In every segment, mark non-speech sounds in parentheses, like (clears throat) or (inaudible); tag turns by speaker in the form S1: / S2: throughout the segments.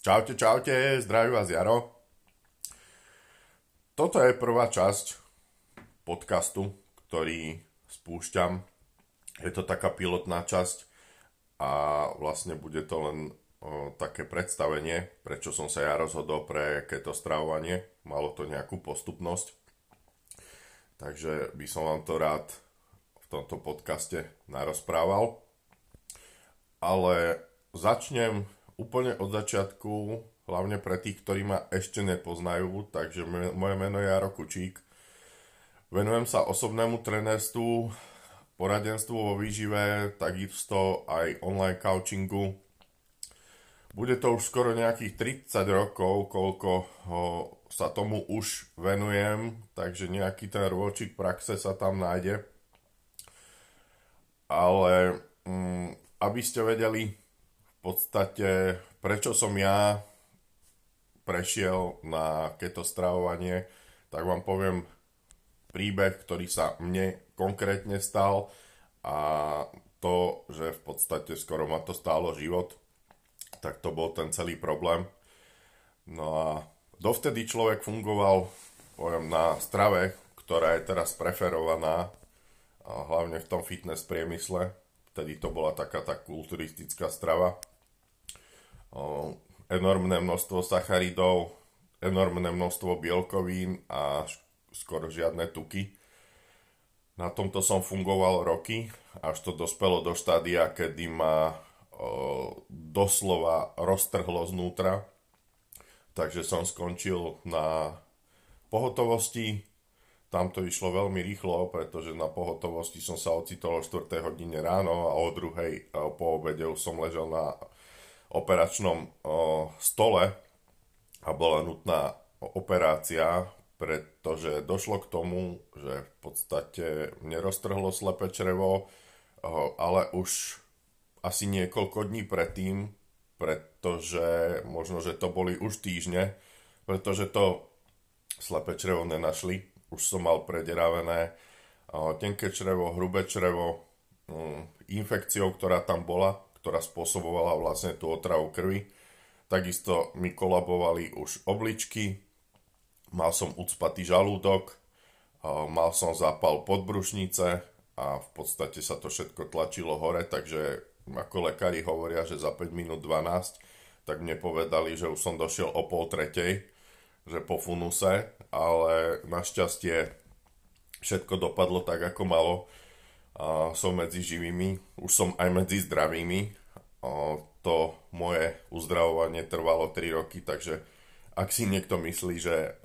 S1: Čaute, čaute, zdraví vás Jaro. Toto je prvá časť podcastu, ktorý spúšťam. Je to taká pilotná časť a vlastne bude to len o, také predstavenie, prečo som sa ja rozhodol pre keto stravovanie. Malo to nejakú postupnosť. Takže by som vám to rád v tomto podcaste narozprával. Ale začnem úplne od začiatku, hlavne pre tých, ktorí ma ešte nepoznajú, takže moje meno je Jaro Kučík. Venujem sa osobnému trenérstvu, poradenstvu vo výžive, takisto aj online coachingu. Bude to už skoro nejakých 30 rokov, koľko sa tomu už venujem, takže nejaký ten rôčik praxe sa tam nájde. Ale mm, aby ste vedeli, podstate, prečo som ja prešiel na keto stravovanie, tak vám poviem príbeh, ktorý sa mne konkrétne stal a to, že v podstate skoro ma to stálo život, tak to bol ten celý problém. No a dovtedy človek fungoval poviem, na strave, ktorá je teraz preferovaná, a hlavne v tom fitness priemysle. Vtedy to bola taká tá kulturistická strava enormné množstvo sacharidov, enormné množstvo bielkovín a skoro žiadne tuky. Na tomto som fungoval roky, až to dospelo do štádia, kedy ma o, doslova roztrhlo znútra. Takže som skončil na pohotovosti. Tam to išlo veľmi rýchlo, pretože na pohotovosti som sa ocitol o 4. hodine ráno a o druhej po obede už som ležel na operačnom stole a bola nutná operácia, pretože došlo k tomu, že v podstate mne roztrhlo slepe črevo, ale už asi niekoľko dní predtým, pretože možno, že to boli už týždne, pretože to slepe črevo nenašli. Už som mal prederavené tenké črevo, hrubé črevo, mm, infekciou, ktorá tam bola, ktorá spôsobovala vlastne tú otravu krvi. Takisto mi kolabovali už obličky, mal som ucpatý žalúdok, mal som zápal podbrušnice a v podstate sa to všetko tlačilo hore, takže ako lekári hovoria, že za 5 minút 12, tak mne povedali, že už som došiel o pol tretej, že po funuse, ale našťastie všetko dopadlo tak, ako malo a som medzi živými, už som aj medzi zdravými. A to moje uzdravovanie trvalo 3 roky, takže ak si niekto myslí, že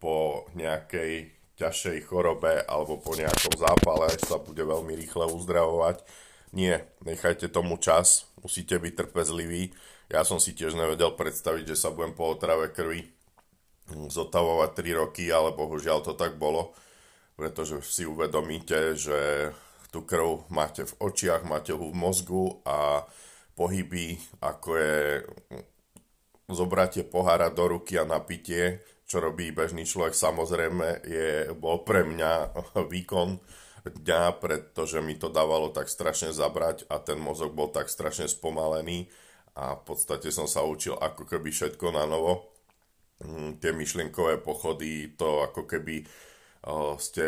S1: po nejakej ťažšej chorobe alebo po nejakom zápale sa bude veľmi rýchle uzdravovať, nie, nechajte tomu čas, musíte byť trpezliví. Ja som si tiež nevedel predstaviť, že sa budem po otrave krvi zotavovať 3 roky, ale bohužiaľ to tak bolo, pretože si uvedomíte, že tú krv máte v očiach, máte ho v mozgu a pohyby, ako je zobratie pohára do ruky a napitie, čo robí bežný človek, samozrejme je, bol pre mňa (laughs) výkon dňa, pretože mi to dávalo tak strašne zabrať a ten mozog bol tak strašne spomalený a v podstate som sa učil ako keby všetko na novo. Mm, tie myšlienkové pochody, to ako keby ste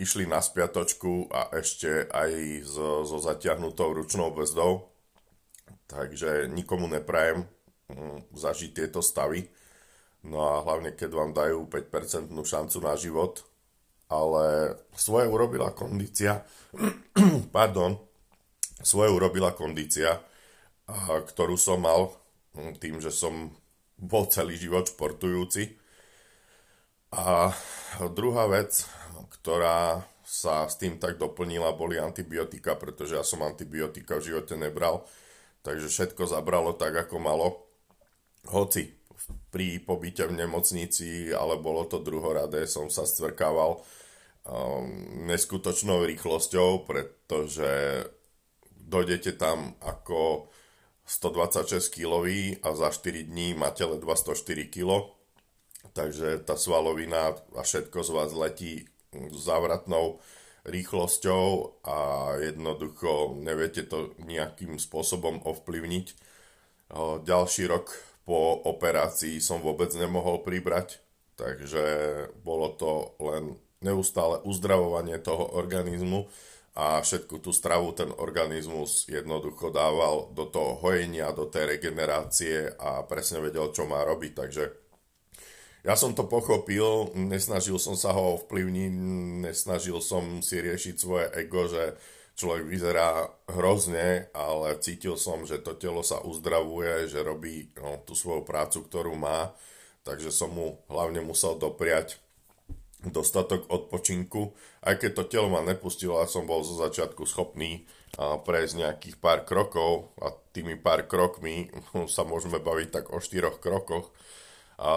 S1: išli na spiatočku a ešte aj so, so zatiahnutou ručnou brzdou. Takže nikomu neprajem mm, zažiť tieto stavy. No a hlavne, keď vám dajú 5% šancu na život, ale svoje urobila kondícia, (clears throat) pardon, svoje urobila kondícia, ktorú som mal mm, tým, že som bol celý život športujúci. A druhá vec, ktorá sa s tým tak doplnila, boli antibiotika, pretože ja som antibiotika v živote nebral, takže všetko zabralo tak, ako malo. Hoci pri pobyte v nemocnici, ale bolo to druhoradé, som sa stvrkával um, neskutočnou rýchlosťou, pretože dojdete tam ako 126 kg a za 4 dní máte ledva 104 kg, takže tá svalovina a všetko z vás letí závratnou rýchlosťou a jednoducho neviete to nejakým spôsobom ovplyvniť. Ďalší rok po operácii som vôbec nemohol pribrať, takže bolo to len neustále uzdravovanie toho organizmu a všetku tú stravu ten organizmus jednoducho dával do toho hojenia, do tej regenerácie a presne vedel, čo má robiť, takže ja som to pochopil, nesnažil som sa ho ovplyvniť, nesnažil som si riešiť svoje ego, že človek vyzerá hrozne, ale cítil som, že to telo sa uzdravuje, že robí no, tú svoju prácu, ktorú má, takže som mu hlavne musel dopriať dostatok odpočinku. Aj keď to telo ma nepustilo, ja som bol zo začiatku schopný a prejsť nejakých pár krokov a tými pár krokmi (laughs) sa môžeme baviť tak o štyroch krokoch, a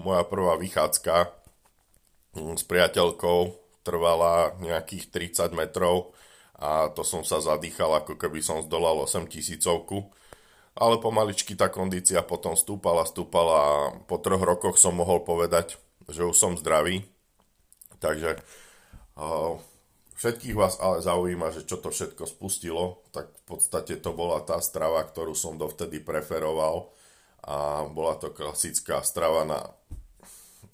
S1: moja prvá vychádzka mm, s priateľkou trvala nejakých 30 metrov a to som sa zadýchal, ako keby som zdolal 8 tisícovku. Ale pomaličky tá kondícia potom stúpala, stúpala a po troch rokoch som mohol povedať, že už som zdravý. Takže uh, všetkých vás ale zaujíma, že čo to všetko spustilo, tak v podstate to bola tá strava, ktorú som dovtedy preferoval a bola to klasická strava na,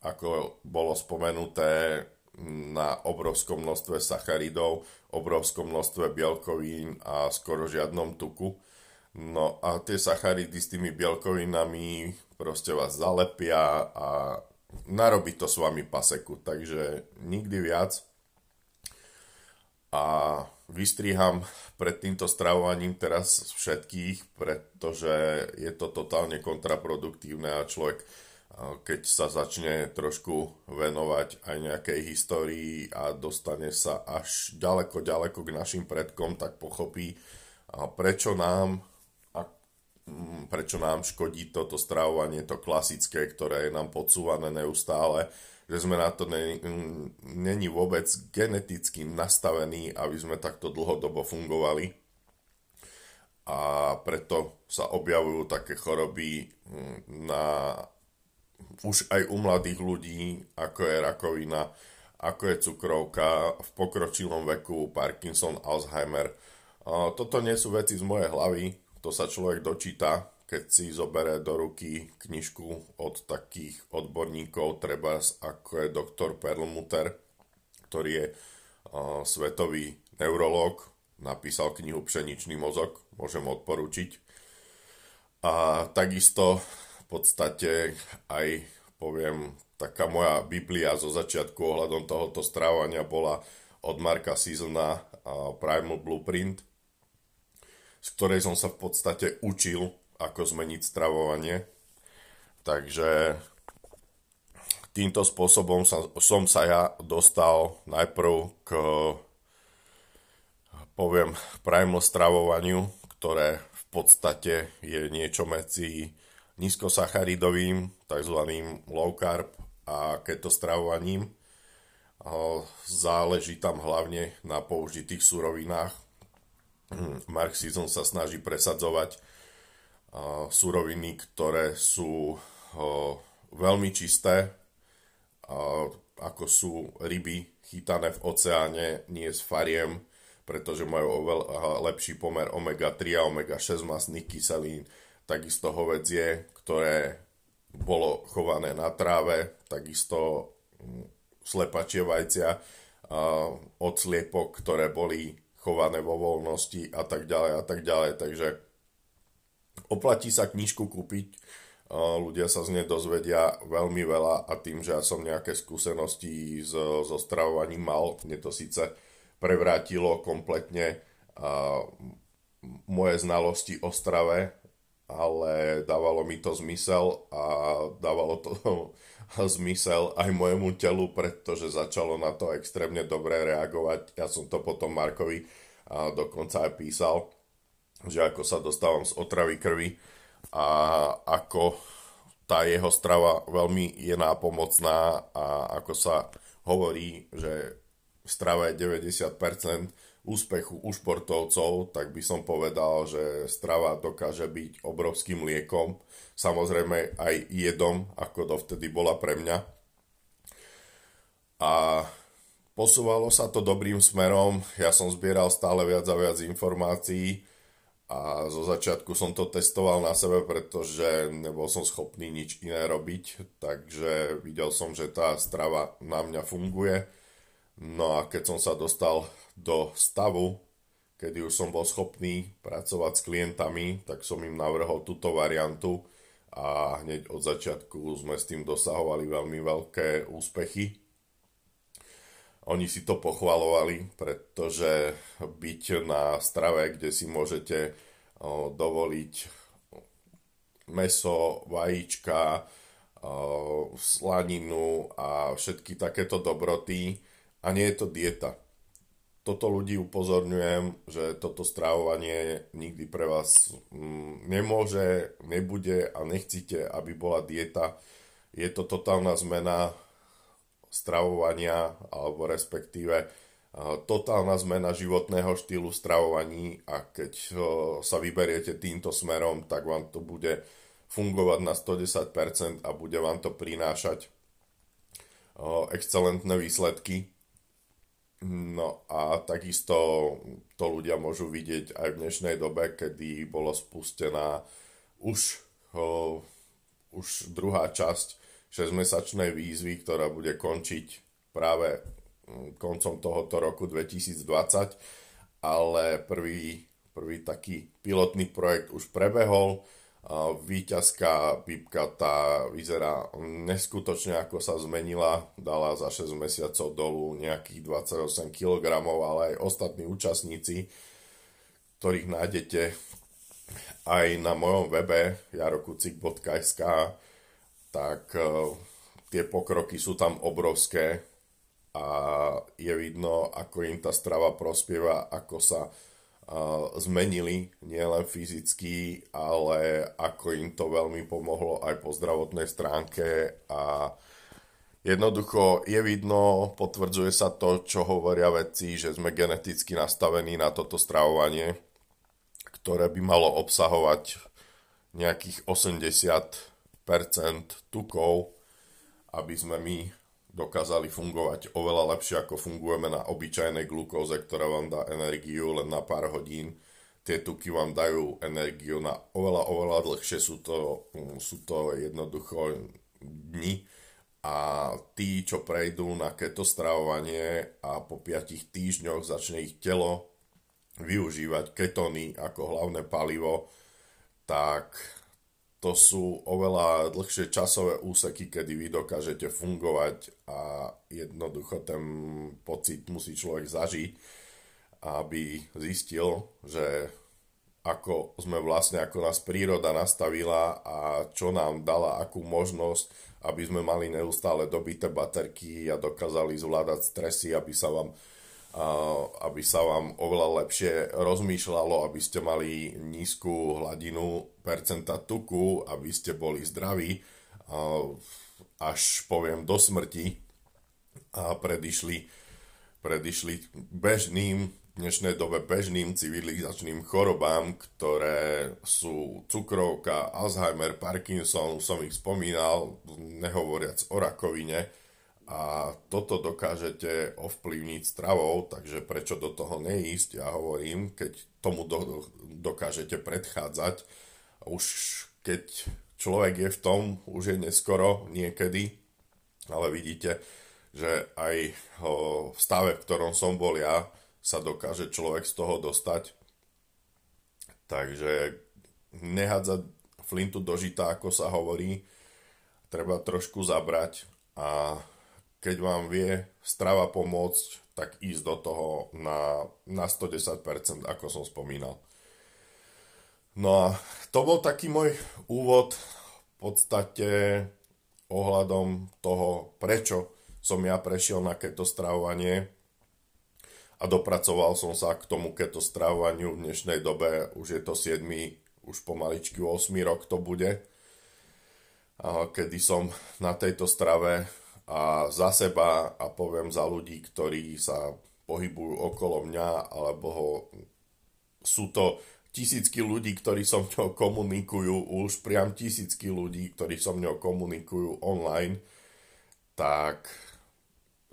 S1: ako bolo spomenuté, na obrovskom množstve sacharidov, obrovskom množstve bielkovín a skoro žiadnom tuku. No a tie sacharidy s tými bielkovinami proste vás zalepia a narobí to s vami paseku, takže nikdy viac. A vystriham pred týmto stravovaním teraz všetkých, pretože je to totálne kontraproduktívne a človek, keď sa začne trošku venovať aj nejakej histórii a dostane sa až ďaleko, ďaleko k našim predkom, tak pochopí, prečo nám prečo nám škodí toto stravovanie, to klasické, ktoré je nám podsúvané neustále že sme na to není vôbec geneticky nastavení, aby sme takto dlhodobo fungovali. A preto sa objavujú také choroby hm, na, už aj u mladých ľudí, ako je rakovina, ako je cukrovka, v pokročilom veku Parkinson, Alzheimer. Toto nie sú veci z mojej hlavy, to sa človek dočíta keď si zoberie do ruky knižku od takých odborníkov, treba ako je doktor Perlmutter, ktorý je uh, svetový neurológ, napísal knihu Pšeničný mozog, môžem odporúčiť. A takisto v podstate aj poviem, taká moja Biblia zo začiatku ohľadom tohoto strávania bola od Marka Seasona Primal Blueprint, z ktorej som sa v podstate učil ako zmeniť stravovanie. Takže týmto spôsobom sa, som sa ja dostal najprv k poviem primal stravovaniu, ktoré v podstate je niečo medzi nízkosacharidovým, tzv. low carb a keto stravovaním. Záleží tam hlavne na použitých surovinách. Marxizm sa snaží presadzovať suroviny, ktoré sú veľmi čisté, ako sú ryby chytané v oceáne, nie z fariem, pretože majú oveľa lepší pomer omega-3 a omega-6 masných kyselín, takisto hovedzie, ktoré bolo chované na tráve, takisto mm, slepačie vajcia od sliepok, ktoré boli chované vo voľnosti a tak ďalej a tak ďalej. Takže Oplatí sa knižku kúpiť, ľudia sa z nej dozvedia veľmi veľa a tým, že ja som nejaké skúsenosti so, so stravovaním mal, mne to síce prevrátilo kompletne moje znalosti o strave, ale dávalo mi to zmysel a dávalo to (laughs) zmysel aj mojemu telu, pretože začalo na to extrémne dobre reagovať. Ja som to potom Markovi dokonca aj písal že ako sa dostávam z otravy krvi a ako tá jeho strava veľmi je nápomocná a ako sa hovorí, že strava je 90% úspechu u športovcov, tak by som povedal, že strava dokáže byť obrovským liekom, samozrejme aj jedom, ako dovtedy bola pre mňa. A posúvalo sa to dobrým smerom, ja som zbieral stále viac a viac informácií, a zo začiatku som to testoval na sebe, pretože nebol som schopný nič iné robiť, takže videl som, že tá strava na mňa funguje. No a keď som sa dostal do stavu, kedy už som bol schopný pracovať s klientami, tak som im navrhol túto variantu a hneď od začiatku sme s tým dosahovali veľmi veľké úspechy. Oni si to pochvalovali, pretože byť na strave, kde si môžete dovoliť meso, vajíčka, slaninu a všetky takéto dobroty a nie je to dieta. Toto ľudí upozorňujem, že toto strávovanie nikdy pre vás mm, nemôže, nebude a nechcite, aby bola dieta. Je to totálna zmena stravovania alebo respektíve totálna zmena životného štýlu stravovaní a keď sa vyberiete týmto smerom, tak vám to bude fungovať na 110% a bude vám to prinášať excelentné výsledky. No a takisto to ľudia môžu vidieť aj v dnešnej dobe, kedy bolo spustená už, už druhá časť 6-mesačnej výzvy, ktorá bude končiť práve mm, koncom tohoto roku 2020, ale prvý, prvý taký pilotný projekt už prebehol. Výťazka Pipka tá vyzerá neskutočne ako sa zmenila, dala za 6 mesiacov dolu nejakých 28 kg, ale aj ostatní účastníci, ktorých nájdete aj na mojom webe jarokucik.sk tak uh, tie pokroky sú tam obrovské a je vidno, ako im tá strava prospieva, ako sa zmenili nielen fyzicky, ale ako im to veľmi pomohlo aj po zdravotnej stránke a jednoducho je vidno, potvrdzuje sa to, čo hovoria vedci, že sme geneticky nastavení na toto stravovanie, ktoré by malo obsahovať nejakých 80% tukov, aby sme my dokázali fungovať oveľa lepšie, ako fungujeme na obyčajnej glukóze, ktorá vám dá energiu len na pár hodín. Tie tuky vám dajú energiu na oveľa, oveľa dlhšie, sú to, sú to jednoducho dni a tí, čo prejdú na keto stravovanie a po 5 týždňoch začne ich telo využívať ketóny ako hlavné palivo, tak to sú oveľa dlhšie časové úseky, kedy vy dokážete fungovať a jednoducho ten pocit musí človek zažiť, aby zistil, že ako sme vlastne, ako nás príroda nastavila a čo nám dala, akú možnosť, aby sme mali neustále dobité baterky a dokázali zvládať stresy, aby sa vám aby sa vám oveľa lepšie rozmýšľalo, aby ste mali nízku hladinu percenta tuku, aby ste boli zdraví, až poviem do smrti a predišli, predišli bežným v dnešnej dobe bežným civilizačným chorobám, ktoré sú cukrovka, Alzheimer, Parkinson, som ich spomínal, nehovoriac o rakovine, a toto dokážete ovplyvniť stravou, takže prečo do toho neísť, ja hovorím, keď tomu do, dokážete predchádzať, už keď človek je v tom, už je neskoro niekedy, ale vidíte, že aj v stave, v ktorom som bol ja, sa dokáže človek z toho dostať. Takže nehádzať flintu do žita, ako sa hovorí, treba trošku zabrať a keď vám vie strava pomôcť, tak ísť do toho na, na 110%, ako som spomínal. No a to bol taký môj úvod v podstate ohľadom toho, prečo som ja prešiel na keto stravovanie a dopracoval som sa k tomu keto stravovaniu v dnešnej dobe, už je to 7, už pomaličky 8 rok to bude, kedy som na tejto strave a za seba a poviem za ľudí, ktorí sa pohybujú okolo mňa, alebo ho, sú to tisícky ľudí, ktorí so mňou komunikujú, už priam tisícky ľudí, ktorí so mňou komunikujú online, tak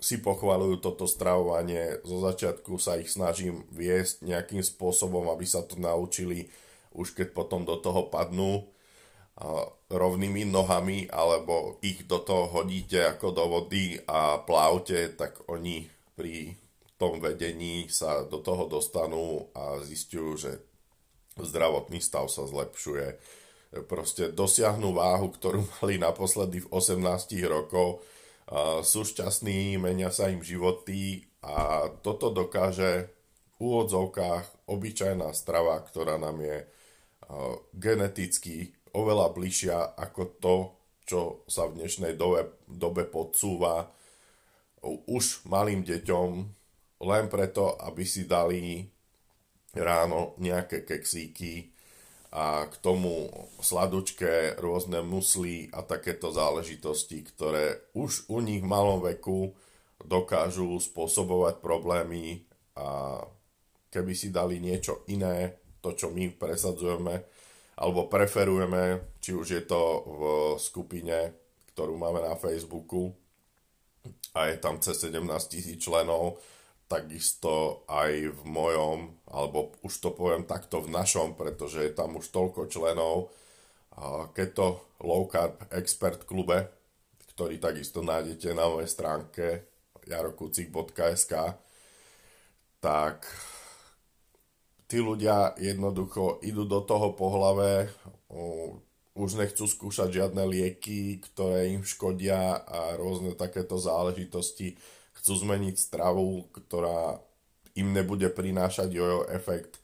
S1: si pochvalujú toto stravovanie. Zo začiatku sa ich snažím viesť nejakým spôsobom, aby sa to naučili už keď potom do toho padnú rovnými nohami alebo ich do toho hodíte ako do vody a plávte, tak oni pri tom vedení sa do toho dostanú a zistujú, že zdravotný stav sa zlepšuje. Proste dosiahnu váhu, ktorú (laughs) mali naposledy v 18 rokov, sú šťastní, menia sa im životy a toto dokáže v úvodzovkách obyčajná strava, ktorá nám je geneticky oveľa bližšia ako to, čo sa v dnešnej dobe, dobe podsúva už malým deťom len preto, aby si dali ráno nejaké keksíky a k tomu sladučké rôzne musly a takéto záležitosti, ktoré už u nich v malom veku dokážu spôsobovať problémy a keby si dali niečo iné, to čo my presadzujeme, alebo preferujeme, či už je to v skupine, ktorú máme na Facebooku a je tam cez 17 tisíc členov, takisto aj v mojom, alebo už to poviem takto v našom, pretože je tam už toľko členov, Keto Low Carb Expert klube, ktorý takisto nájdete na mojej stránke jarokucik.sk, tak tí ľudia jednoducho idú do toho po hlave, už nechcú skúšať žiadne lieky, ktoré im škodia a rôzne takéto záležitosti. Chcú zmeniť stravu, ktorá im nebude prinášať jojo efekt.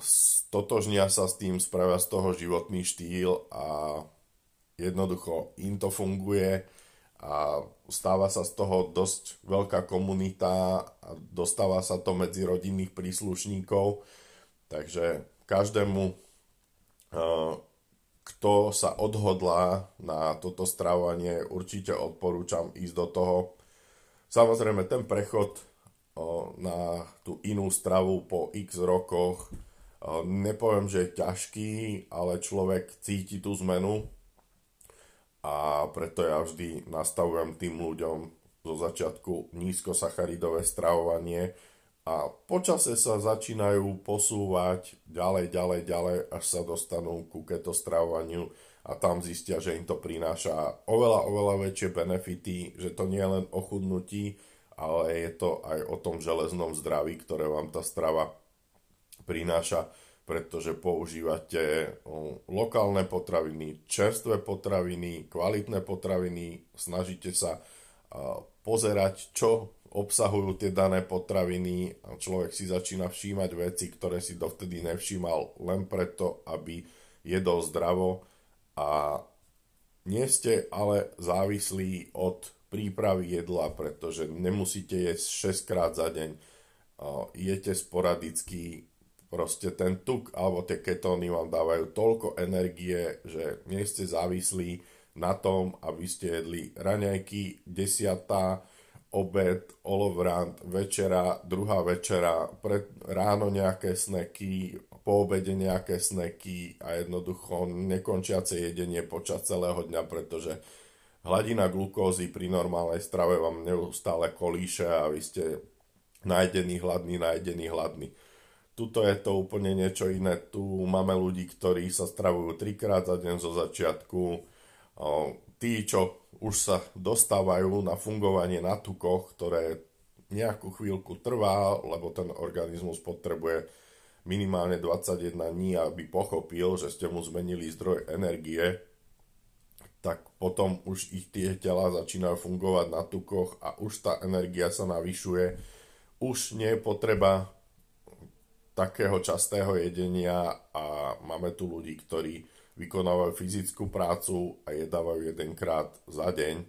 S1: Stotožnia sa s tým, spravia z toho životný štýl a jednoducho im to funguje a stáva sa z toho dosť veľká komunita a dostáva sa to medzi rodinných príslušníkov. Takže každému, eh, kto sa odhodlá na toto stravovanie, určite odporúčam ísť do toho. Samozrejme, ten prechod eh, na tú inú stravu po x rokoch, eh, nepoviem, že je ťažký, ale človek cíti tú zmenu, a preto ja vždy nastavujem tým ľuďom zo začiatku nízkosacharidové stravovanie a počase sa začínajú posúvať ďalej, ďalej, ďalej, až sa dostanú ku keto stravovaniu a tam zistia, že im to prináša oveľa, oveľa väčšie benefity, že to nie je len o chudnutí, ale je to aj o tom železnom zdraví, ktoré vám tá strava prináša pretože používate lokálne potraviny, čerstvé potraviny, kvalitné potraviny, snažíte sa pozerať, čo obsahujú tie dané potraviny a človek si začína všímať veci, ktoré si dovtedy nevšímal len preto, aby jedol zdravo. A nie ste ale závislí od prípravy jedla, pretože nemusíte jesť 6 krát za deň, jete sporadicky, proste ten tuk alebo tie ketóny vám dávajú toľko energie, že nie ste závislí na tom, aby ste jedli raňajky, desiatá, obed, olovrant, večera, druhá večera, pred, ráno nejaké sneky, po obede nejaké sneky a jednoducho nekončiace jedenie počas celého dňa, pretože hladina glukózy pri normálnej strave vám neustále kolíše a vy ste nájdený hladný, nájdený hladný. Tuto je to úplne niečo iné. Tu máme ľudí, ktorí sa stravujú trikrát za deň zo začiatku. Tí, čo už sa dostávajú na fungovanie na tukoch, ktoré nejakú chvíľku trvá, lebo ten organizmus potrebuje minimálne 21 dní, aby pochopil, že ste mu zmenili zdroj energie, tak potom už ich tie tela začínajú fungovať na tukoch a už tá energia sa navyšuje. Už nie je potreba takého častého jedenia a máme tu ľudí, ktorí vykonávajú fyzickú prácu a jedávajú jedenkrát za deň.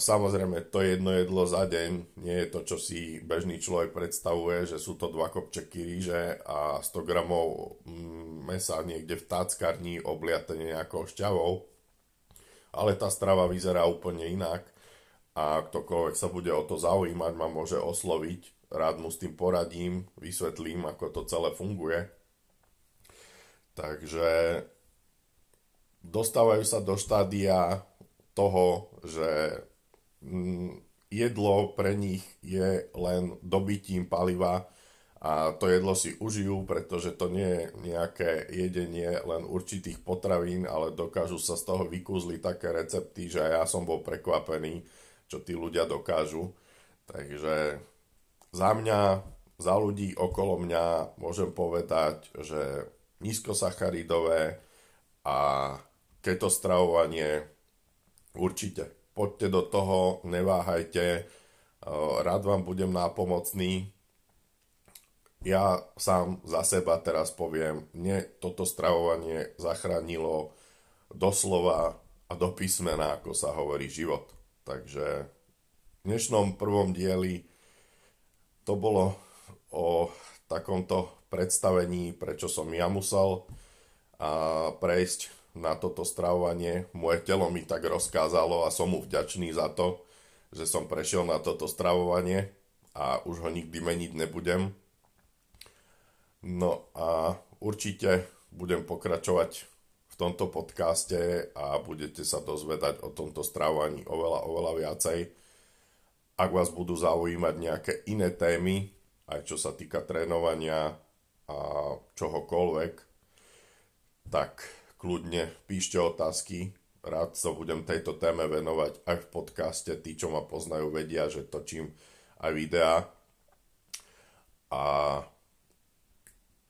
S1: Samozrejme, to jedno jedlo za deň nie je to, čo si bežný človek predstavuje, že sú to dva kopčeky ríže a 100 gramov mm, mesa niekde v táckarni obliate nejakou šťavou. Ale tá strava vyzerá úplne inak a ktokoľvek sa bude o to zaujímať, ma môže osloviť rád mu s tým poradím, vysvetlím, ako to celé funguje. Takže dostávajú sa do štádia toho, že mm, jedlo pre nich je len dobytím paliva a to jedlo si užijú, pretože to nie je nejaké jedenie len určitých potravín, ale dokážu sa z toho vykúzliť také recepty, že ja som bol prekvapený, čo tí ľudia dokážu. Takže za mňa, za ľudí okolo mňa môžem povedať, že nízkosacharidové a keto stravovanie určite. Poďte do toho, neváhajte, rád vám budem nápomocný, ja sám za seba teraz poviem, mne toto stravovanie zachránilo doslova a do písmena, ako sa hovorí, život. Takže v dnešnom prvom dieli to bolo o takomto predstavení, prečo som ja musel prejsť na toto stravovanie. Moje telo mi tak rozkázalo a som mu vďačný za to, že som prešiel na toto stravovanie a už ho nikdy meniť nebudem No a určite budem pokračovať v tomto podcaste a budete sa dozvedať o tomto strávaní oveľa, oveľa viacej. Ak vás budú zaujímať nejaké iné témy, aj čo sa týka trénovania a čohokoľvek, tak kľudne píšte otázky. Rád sa budem tejto téme venovať aj v podcaste. Tí, čo ma poznajú, vedia, že točím aj videá. A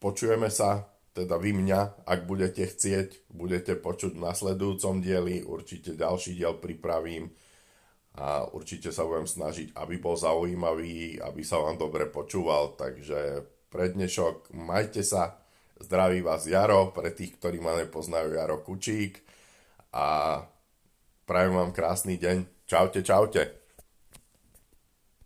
S1: Počujeme sa, teda vy mňa, ak budete chcieť, budete počuť v nasledujúcom dieli, určite ďalší diel pripravím a určite sa budem snažiť, aby bol zaujímavý, aby sa vám dobre počúval, takže pre dnešok majte sa, zdraví vás Jaro, pre tých, ktorí ma nepoznajú Jaro Kučík. A prajem vám krásny deň, čaute, čaute.